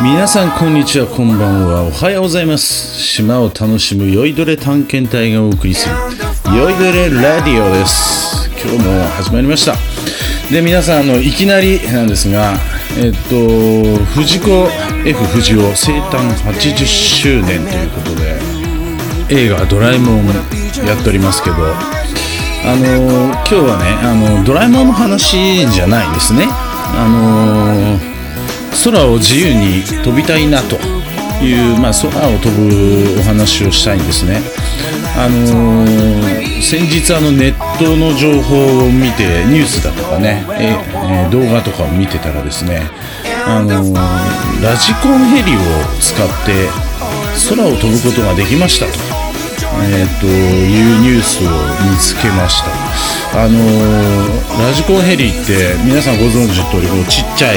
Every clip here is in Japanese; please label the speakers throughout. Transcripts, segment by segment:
Speaker 1: 皆さんこんにちはこんばんは。おはようございます。島を楽しむ酔いどれ探検隊がお送りする酔いどれラディオです。今日も始まりました。で皆さんあのいきなりなんですがえっと藤子 F 不二雄生誕80周年ということで映画「ドラえもん」やっておりますけどあの今日はねあのドラえもんの話じゃないですね。あの空を自由に飛びたいなという、まあ、空を飛ぶお話をしたいんですね。あのー、先日あのネットの情報を見てニュースだとかねええ動画とかを見てたらですね、あのー、ラジコンヘリを使って空を飛ぶことができましたと,、えー、というニュースを見つけました。あのー、ラジコンヘリって皆さんご存知の通りこうちっちゃい、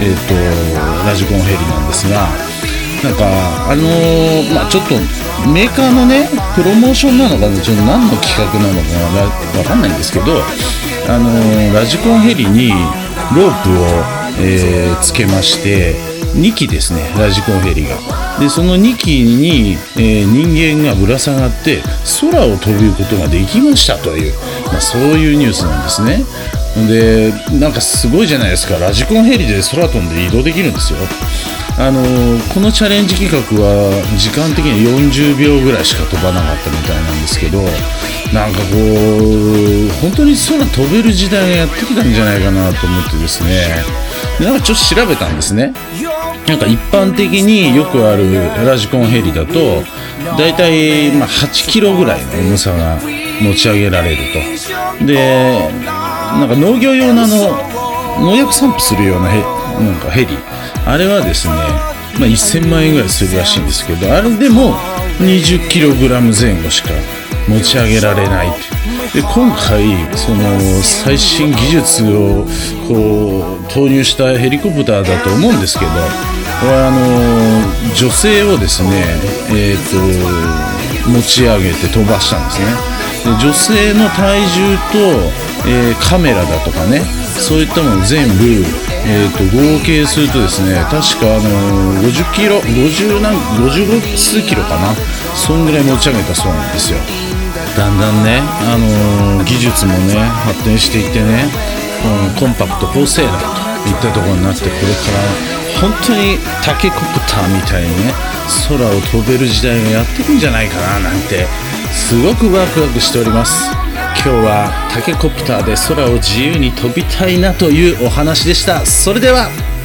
Speaker 1: えー、とラジコンヘリなんですがなんかあのー、まあちょっとメーカーのねプロモーションなのかちょっと何の企画なのかわかんないんですけどあのー、ラジコンヘリにロープを、えー、つけまして2機ですねラジコンヘリが。でその2機に、えー、人間がぶら下がって空を飛ぶことができましたという、まあ、そういうニュースなんですね。でなんかすごいじゃないですか。ラジコンヘリで空飛んで移動できるんですよ。あのこのチャレンジ企画は時間的に40秒ぐらいしか飛ばなかったみたいなんですけどなんかこう本当に空飛べる時代がやってきたんじゃないかなと思ってですね。でなんかちょっと調べたんですね。なんか一般的によくあるラジコンヘリだと大体まあ8キロぐらいの重さが持ち上げられると。でなんか農業用のあの農薬散布するようなヘなんかヘリ。あれはですね、まあ、1000万円ぐらいするらしいんですけどあれでも 20kg 前後しか持ち上げられないで今回その最新技術をこう投入したヘリコプターだと思うんですけどこれはあの女性をですね、えーと、持ち上げて飛ばしたんですね。で女性の体重と、えー、カメラだとかねそういったもの全部、えーと、合計するとですね確かあの50キロ50何55数キロかなそんぐらい持ち上げたそうなんですよ。だんだんね、あのー、技術もね発展していってね、うん、コンパクト高性能といったところになってこれから本当にタケコプターみたいにね空を飛べる時代がやってくんじゃないかななんてすごくワクワクしております。今日はタケコプターで空を自由に飛びたいなというお話でした。それでは。